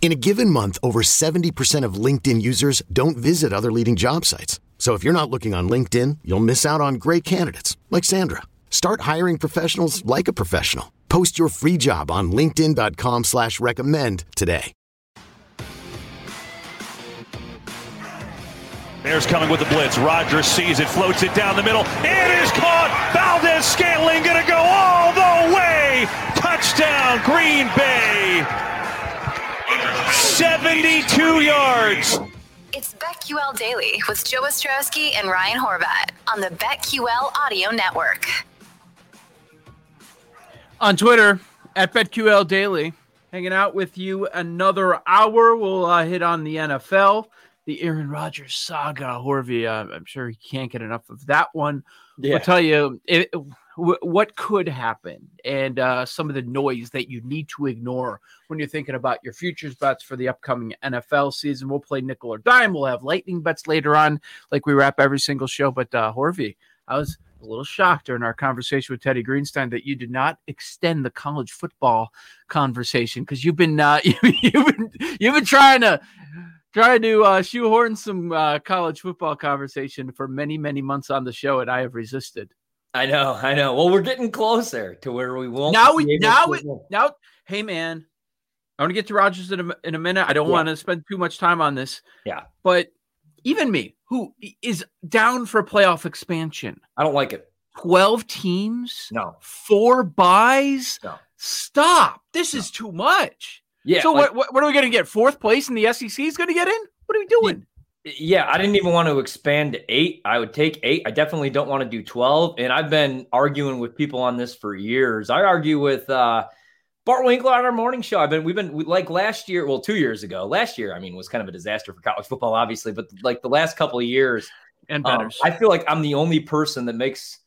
In a given month, over 70% of LinkedIn users don't visit other leading job sites. So if you're not looking on LinkedIn, you'll miss out on great candidates like Sandra. Start hiring professionals like a professional. Post your free job on LinkedIn.com slash recommend today. Bears coming with the blitz. Rodgers sees it, floats it down the middle. It is caught. Valdes Scantling gonna go all the way. Touchdown, Green Bay. 72 yards. It's BetQL Daily with Joe Ostrowski and Ryan Horvat on the BetQL Audio Network. On Twitter at BetQL Daily, hanging out with you another hour. We'll uh, hit on the NFL, the Aaron Rodgers saga. Horvey, uh, I'm sure he can't get enough of that one. Yeah. I'll tell you it, what could happen and uh, some of the noise that you need to ignore when you're thinking about your futures bets for the upcoming NFL season. We'll play nickel or dime. We'll have lightning bets later on, like we wrap every single show. But uh, Horvey, I was a little shocked during our conversation with Teddy Greenstein that you did not extend the college football conversation because you've been uh, you've been you've been trying to trying to uh, shoehorn some uh, college football conversation for many many months on the show, and I have resisted. I know, I know. Well, we're getting closer to where we won't. Now we now we, now. Hey man, I want to get to Rodgers in a, in a minute. I don't Yeah. want to spend too much time on this. Yeah. but even me, who is down for playoff expansion, I don't like it. twelve teams, No. four buys. No. Stop! This is too much. Yeah. so like- what, what? What are we going to get? Fourth place in the SEC is going to get in. What are we doing? Yeah, I didn't even want to expand to eight. I would take eight. I definitely don't want to do 12. And I've been arguing with people on this for years. I argue with uh, Bart Winkler on our morning show. I've been, we've been like last year, well, two years ago. Last year, I mean, was kind of a disaster for college football, obviously, but like the last couple of years, And um. I feel like I'm the only person that makes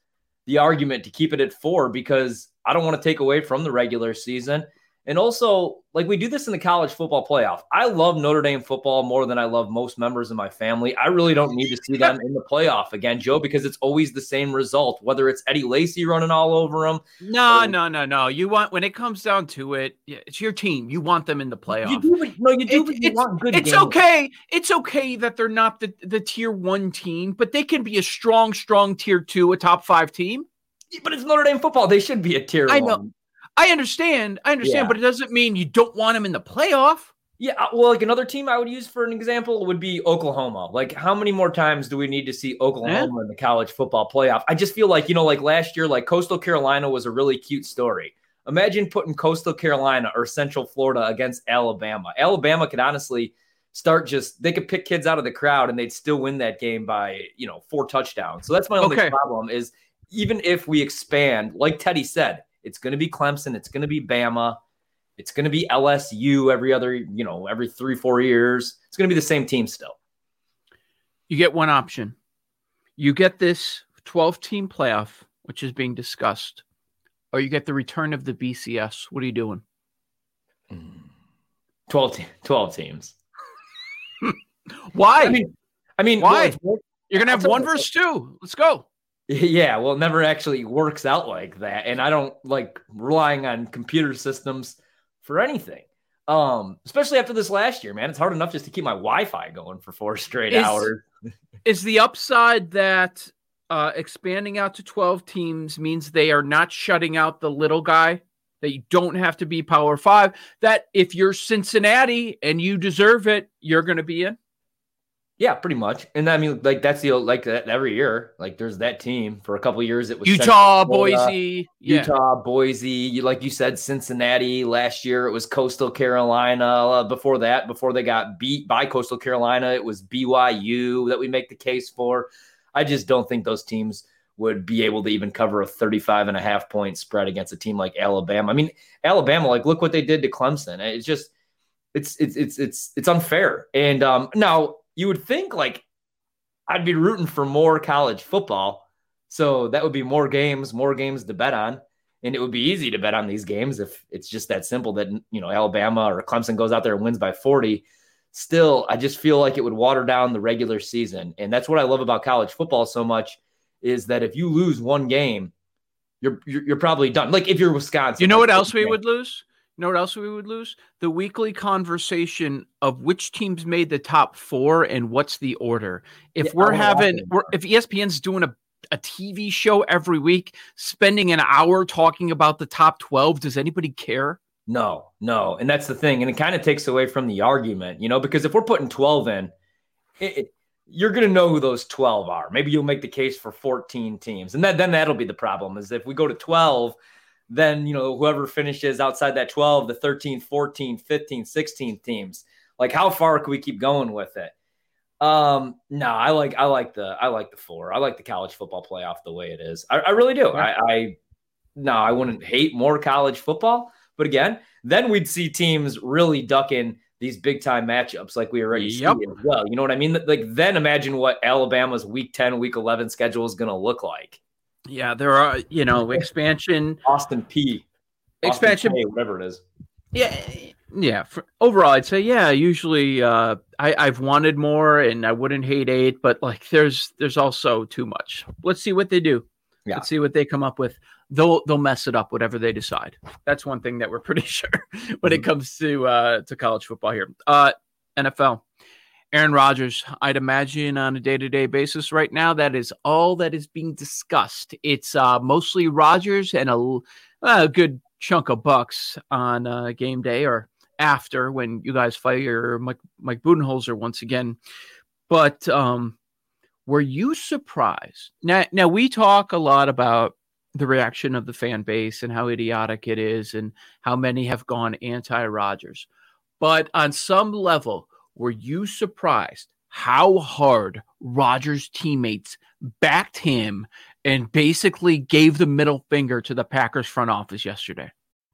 the argument to keep it at four because I don't want to take away from the regular season. And also, like we do this in the college football playoff. I love Notre Dame football more than I love most members of my family. I really don't need to see them in the playoff again, Joe, because it's always the same result, whether it's Eddie Lacy running all over them. no, no, no, no. You want when it comes down to it, it's your team. You want them in the playoff. You do, no, you do, It- but you want good it's games. okay. It's okay that they're not the, the tier one team, but they can be a strong, strong tier two, a top five team. But it's Notre Dame football. They should be a tier I know. one. I understand. I understand, Yeah. but it doesn't mean you don't want them in the playoff. Yeah, uh, well, like another team I would use for an example would be Oklahoma. Like, how many more times do we need to see Oklahoma in the college football playoff? I just feel like, you know, like last year, like Coastal Carolina was a really cute story. Imagine putting Coastal Carolina or Central Florida against Alabama. Alabama could honestly start just, they could pick kids out of the crowd and they'd still win that game by, you know, four touchdowns. So that's my only Okay. problem is even if we expand, like Teddy said, it's going to be Clemson, it's going to be Bama. It's going to be LSU every other, you know, every three, four years. It's going to be the same team still. You get one option. You get this 12 team playoff, which is being discussed, or you get the return of the BCS. What are you doing? Hmm. 12, te- 12 teams. Why? I mean, I mean, Why? well, You're gonna have one versus two. Let's go. Yeah, well, it never actually works out like that. And I don't like relying on computer systems for anything. Um, especially after this last year, man. It's hard enough just to keep my Wi-Fi going for four straight Is- hours. Is the upside that uh, expanding out to 12 teams means they are not shutting out the little guy, that you don't have to be power five, that if you're Cincinnati and you deserve it, you're going to be in? Yeah, pretty much. And I mean, like that's the like that every year. Like there's that team for a couple years. It was Utah, Boise, yeah. Utah, Boise. You like you said, Cincinnati. Last year it was Coastal Carolina. Uh, before that, before they got beat by Coastal Carolina, it was BYU that we make the case for. I just don't think those teams would be able to even cover a 35 and a half point spread against a team like Alabama. I mean, Alabama, like look what they did to Clemson. It's just it's it's it's it's it's unfair. And um now you would think like I'd be rooting for more college football. So that would be more games, more games to bet on. And it would be easy to bet on these games if it's just that simple that, you know, Alabama or Clemson goes out there and wins by 40. Still, I just feel like it would water down the regular season. And that's what I love about college football so much is that if you lose one game, you're, you're, you're probably done. Like if you're Wisconsin. You know what else we would lose? You know what else we would lose? The weekly conversation of which teams made the top four and what's the order. If yeah, we're oh, having, we're, if ESPN's doing a, a TV show every week, spending an hour talking about the top 12, does anybody care? No, no. And that's the thing. And it kind of takes away from the argument, you know, because if we're putting 12 in, it, it, you're going to know who those 12 are. Maybe you'll make the case for 14 teams. And that, then that'll be the problem is if we go to 12, then you know whoever finishes outside that 12 the 13 14 15 16 teams like how far can we keep going with it? Um no i like i like the i like the four. I like the college football playoff the way it is. I, I really do. I, I no i wouldn't hate more college football. But again then we'd see teams really ducking these big time matchups like we already yep. see as well. You know what i mean? Like then imagine what alabama's week 10 week 11 schedule is going to look like yeah, there are, you know, expansion. Austin P. expansion, P, whatever it is. Yeah, yeah. For, overall, I'd say yeah. Usually, uh, I, I've wanted more, and I wouldn't hate eight, but like, there's there's also too much. Let's see what they do. Yeah. Let's see what they come up with. They'll they'll mess it up, whatever they decide. That's one thing that we're pretty sure when mm-hmm. it comes to uh, to college football here. Uh, NFL. Aaron Rodgers, I'd imagine on a day to day basis right now, that is all that is being discussed. It's uh, mostly Rodgers and a, a, good chunk of Bucks on uh, game day or after when you guys fire Mike, Mike Budenholzer once again. But um, were you surprised? Now, now, we talk a lot about the reaction of the fan base and how idiotic it is and how many have gone anti Rodgers. But on some level, were you surprised how hard Rodgers' teammates backed him and basically gave the middle finger to the Packers front office yesterday?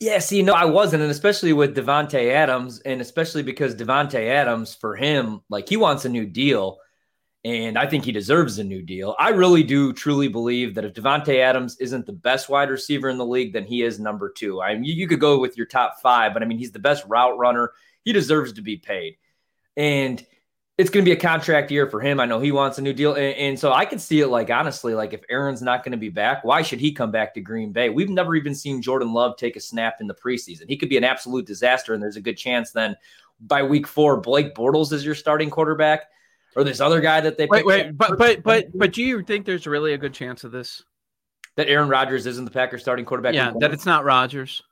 Yeah, see, no, I wasn't, and especially with Davante Adams, and especially because Davante Adams, for him, like he wants a new deal, and I think he deserves a new deal. I really do truly believe that if Davante Adams isn't the best wide receiver in the league, then he is number two. I mean, you, you could go with your top five, but I mean, he's the best route runner. He deserves to be paid, and it's going to be a contract year for him. I know he wants a new deal. And, and, so I can see it like, honestly, like if Aaron's not going to be back, why should he come back to Green Bay? We've never even seen Jordan Love take a snap in the preseason. He could be an absolute disaster. And there's a good chance then by week four, Blake Bortles is your starting quarterback or this other guy that they wait, wait, but, but, but, but do you think there's really a good chance of this? that Aaron Rodgers isn't the Packers starting quarterback. Yeah, that it's not Rodgers.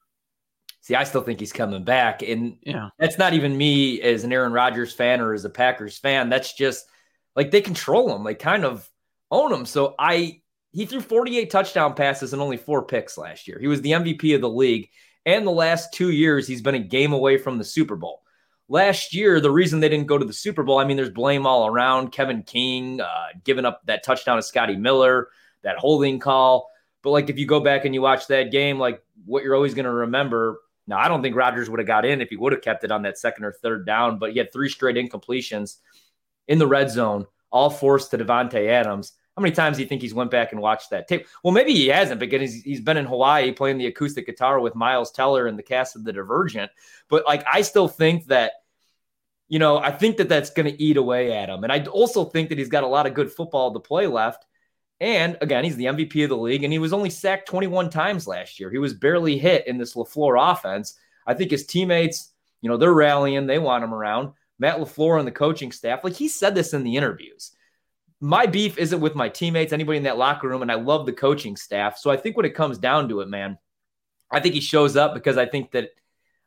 See, I still think he's coming back. And yeah, that's not even me as an Aaron Rodgers fan or as a Packers fan. That's just like they control him, like kind of own him. So I he threw 48 touchdown passes and only four picks last year. He was the MVP of the league. And the last two years, he's been a game away from the Super Bowl. Last year, the reason they didn't go to the Super Bowl, I mean, there's blame all around. Kevin King uh, giving up that touchdown to Scotty Miller, that holding call. But like, if you go back and you watch that game, like what you're always going to remember. Now, I don't think Rodgers would have got in if he would have kept it on that second or third down, but he had three straight incompletions in the red zone, all forced to Davante Adams. How many times do you think he's went back and watched that tape? Well, maybe he hasn't because he's, he's been in Hawaii playing the acoustic guitar with Miles Teller and the cast of The Divergent. But like, I still think that, you know, I think that that's going to eat away at him. And I also think that he's got a lot of good football to play left. And again, he's the MVP of the league, and he was only sacked 21 times last year. He was barely hit in this LaFleur offense. I think his teammates, you know, they're rallying, they want him around. Matt LaFleur and the coaching staff, like he said this in the interviews my beef isn't with my teammates, anybody in that locker room, and I love the coaching staff. So I think when it comes down to it, man, I think he shows up because I think that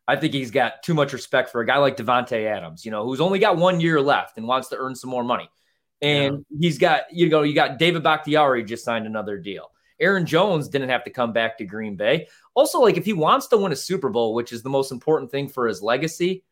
I think he's got too much respect for a guy like Davante Adams, you know, who's only got one year left and wants to earn some more money. And yeah. he's got, you know, you got David Bakhtiari just signed another deal. Aaron Jones didn't have to come back to Green Bay. Also, like if he wants to win a Super Bowl, which is the most important thing for his legacy,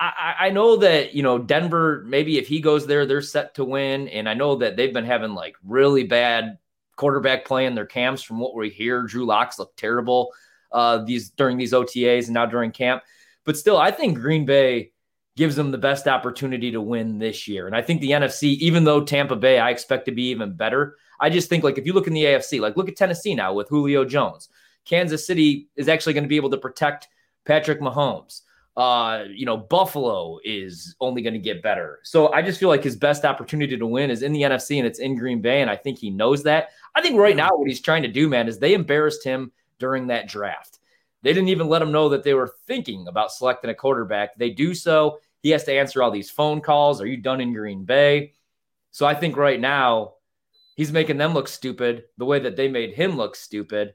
I, I know that you know Denver. Maybe if he goes there, they're set to win. And I know that they've been having like really bad quarterback play in their camps. From what we hear, Drew Lock's looked terrible uh, these during these OTAs and now during camp. But still, I think Green Bay gives them the best opportunity to win this year. And I think the NFC, even though Tampa Bay, I expect to be even better. I just think like if you look in the AFC, like look at Tennessee now with Julio Jones. Kansas City is actually going to be able to protect Patrick Mahomes. Uh, you know, Buffalo is only going to get better. So I just feel like his best opportunity to win is in the NFC and it's in Green Bay. And I think he knows that. I think right now what he's trying to do, man, is they embarrassed him during that draft. They didn't even let him know that they were thinking about selecting a quarterback. They do so. He has to answer all these phone calls. Are you done in Green Bay? So I think right now he's making them look stupid the way that they made him look stupid.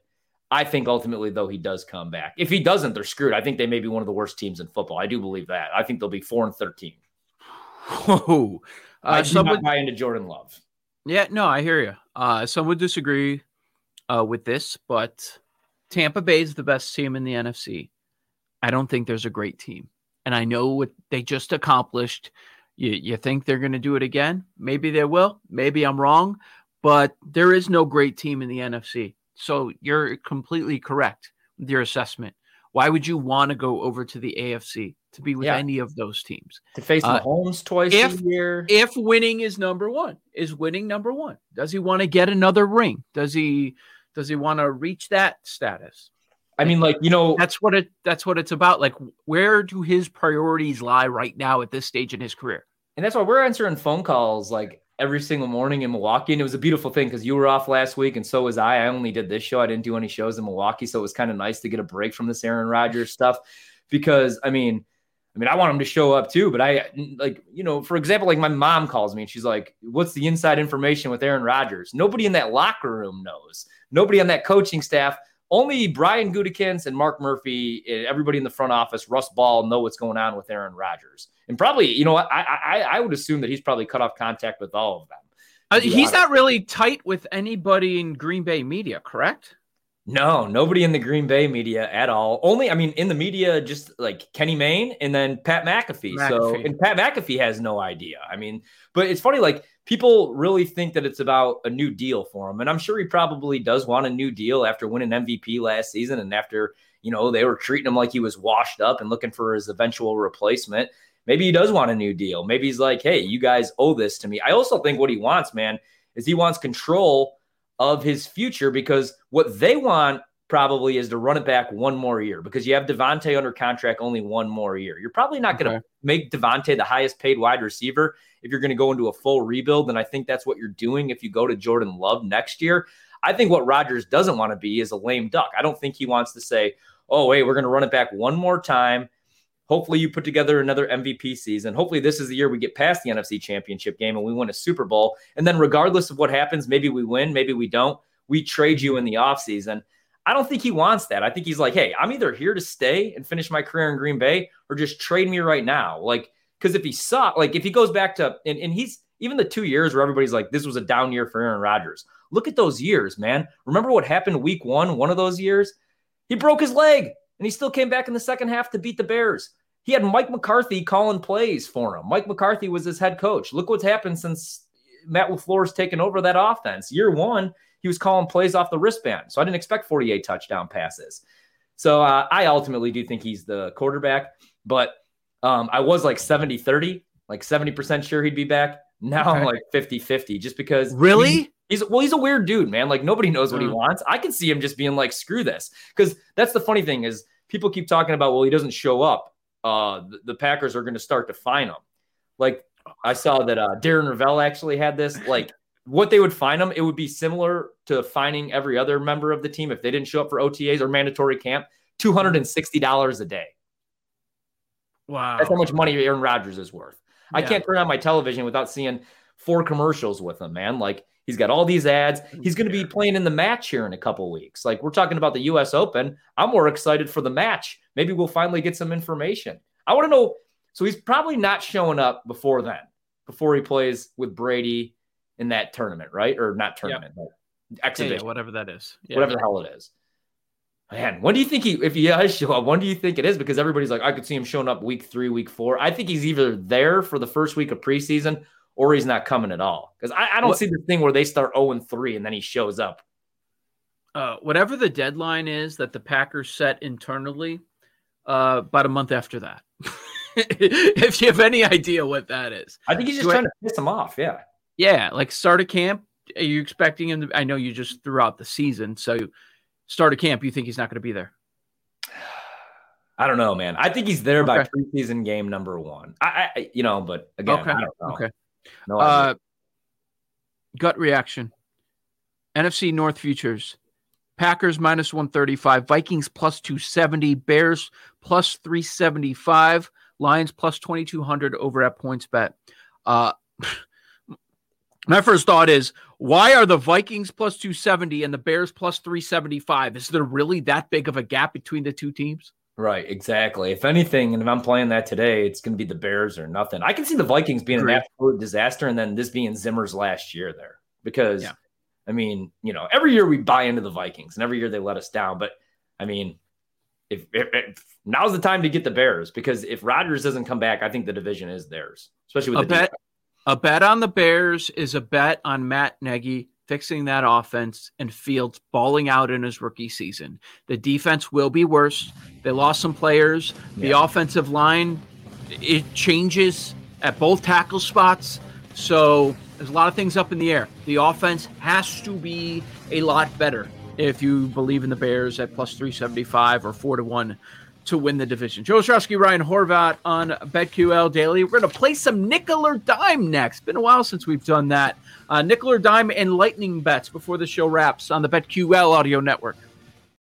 I think ultimately, though, he does come back. If he doesn't, they're screwed. I think they may be one of the worst teams in football. I do believe that. I think they'll be four and thirteen. Whoa! Uh, I do some would, buy into Jordan Love. Yeah, no, I hear you. Uh, some would disagree uh, with this, but Tampa Bay is the best team in the NFC. I don't think there's a great team, and I know what they just accomplished. You, you think they're going to do it again? Maybe they will. Maybe I'm wrong, but there is no great team in the NFC. So you're completely correct with your assessment. Why would you want to go over to the AFC to be with yeah. any of those teams? To face uh, Mahomes twice if, a year. If winning is number one, is winning number one. Does he want to get another ring? Does he does he want to reach that status? I mean, like you know, that's what it that's what it's about. Like, where do his priorities lie right now at this stage in his career? And that's why we're answering phone calls like every single morning in Milwaukee. And it was a beautiful thing because you were off last week and so was I. I only did this show. I didn't do any shows in Milwaukee. So it was kind of nice to get a break from this Aaron Rodgers stuff because I mean, I mean, I want him to show up too, but I like, you know, for example, like my mom calls me and she's like, What's the inside information with Aaron Rodgers? Nobody in that locker room knows. Nobody on that coaching staff only Brian Gutekunst and Mark Murphy and everybody in the front office, Russ Ball, know what's going on with Aaron Rodgers. And probably, you know, I I, I would assume that he's probably cut off contact with all of them. Uh, he's not really tight with anybody in Green Bay media, correct? No, nobody in the Green Bay media at all. Only, I mean, in the media, just like Kenny Mayne and then Pat McAfee. McAfee. So, and Pat McAfee has no idea. I mean, but it's funny, like people really think that it's about a new deal for him. And I'm sure he probably does want a new deal after winning MVP last season and after, you know, they were treating him like he was washed up and looking for his eventual replacement. Maybe he does want a new deal. Maybe he's like, hey, you guys owe this to me. I also think what he wants, man, is he wants control of his future because what they want probably is to run it back one more year because you have Davante under contract only one more year. You're probably not okay. going to make Davante the highest paid wide receiver if you're going to go into a full rebuild. And I think that's what you're doing if you go to Jordan Love next year. I think what Rodgers doesn't want to be is a lame duck. I don't think he wants to say, oh, wait, we're going to run it back one more time. Hopefully, you put together another MVP season. Hopefully, this is the year we get past the NFC championship game and we win a Super Bowl. And then, regardless of what happens, maybe we win, maybe we don't we trade you in the offseason. I don't think he wants that. I think he's like, hey, I'm either here to stay and finish my career in Green Bay or just trade me right now. Like, because if he suck, like if he goes back to and, and he's even the two years where everybody's like, this was a down year for Aaron Rodgers. Look at those years, man. Remember what happened week one, one of those years? He broke his leg and he still came back in the second half to beat the Bears. He had Mike McCarthy calling plays for him. Mike McCarthy was his head coach. Look what's happened since Matt LaFleur's taken over that offense. Year one, he was calling plays off the wristband. So I didn't expect 48 touchdown passes. So uh, I ultimately do think he's the quarterback, but um, I was like 70 30, like 70% sure he'd be back. Now okay. I'm like 50 50 just because. Really? He, he's well, he's a weird dude, man. Like nobody knows what mm. he wants. I can see him just being like, screw this. Because that's the funny thing is people keep talking about, well, he doesn't show up. Uh, the, the Packers are going to start to fine them. Like I saw that uh, Darren Rovell actually had this. Like what they would fine them, it would be similar to fining every other member of the team if they didn't show up for OTAs or mandatory camp, two hundred and sixty dollars a day. Wow, that's how much money Aaron Rodgers is worth. Yeah. I can't turn on my television without seeing four commercials with him, man. Like he's got all these ads. Oh, he's going to be playing in the match here in a couple weeks. Like we're talking about the U.S. Open. I'm more excited for the match. Maybe we'll finally get some information. I want to know. So he's probably not showing up before then, before he plays with Brady in that tournament, right? Or not tournament, yep. but exhibition, yeah, yeah, whatever that is, yeah. whatever the hell it is. Man, when do you think he, if he does show up, when do you think it is? Because everybody's like, I could see him showing up week three, week four. I think he's either there for the first week of preseason or he's not coming at all. Because I, I, don't what? see the thing where they start 0 and 3 and then he shows up. Uh, whatever the deadline is that the Packers set internally, uh, about a month after that. if you have any idea what that is, I think he's just Do trying I, to piss him off. Yeah. Yeah. Like start a camp. Are you expecting him to? I know you just threw out the season. So start a camp. You think he's not going to be there? I don't know, man. I think he's there okay. by preseason game number one. I, I you know, but again, okay. Okay. No uh, gut reaction. NFC North futures. Packers minus 135, Vikings plus 270, Bears plus 375, Lions plus 2200 over at PointsBet. Uh, my first thought is why are the Vikings plus 270 and the Bears plus 375? Is there really that big of a gap between the two teams? Right, exactly. If anything, and if I'm playing that today, it's going to be the Bears or nothing. I can see the Vikings being Great. an absolute disaster, and then this being Zimmer's last year there. Because, yeah. I mean, you know, every year we buy into the Vikings, and every year they let us down. But I mean, if, if, if now's the time to get the Bears, because if Rodgers doesn't come back, I think the division is theirs, especially with a the bet. Defense. A bet on the Bears is a bet on Matt Nagy fixing that offense and Fields balling out in his rookie season. The defense will be worse. They lost some players. The yeah. offensive line it changes at both tackle spots. So there's a lot of things up in the air. The offense has to be a lot better if you believe in the Bears at plus 375 or 4 to 1 to win the division. Joe Ostrowski, Ryan Horvat on BetQL Daily. We're going to play some nickel or dime next. Been a while since we've done that. Uh, nickel or dime and lightning bets before the show wraps on the BetQL audio network.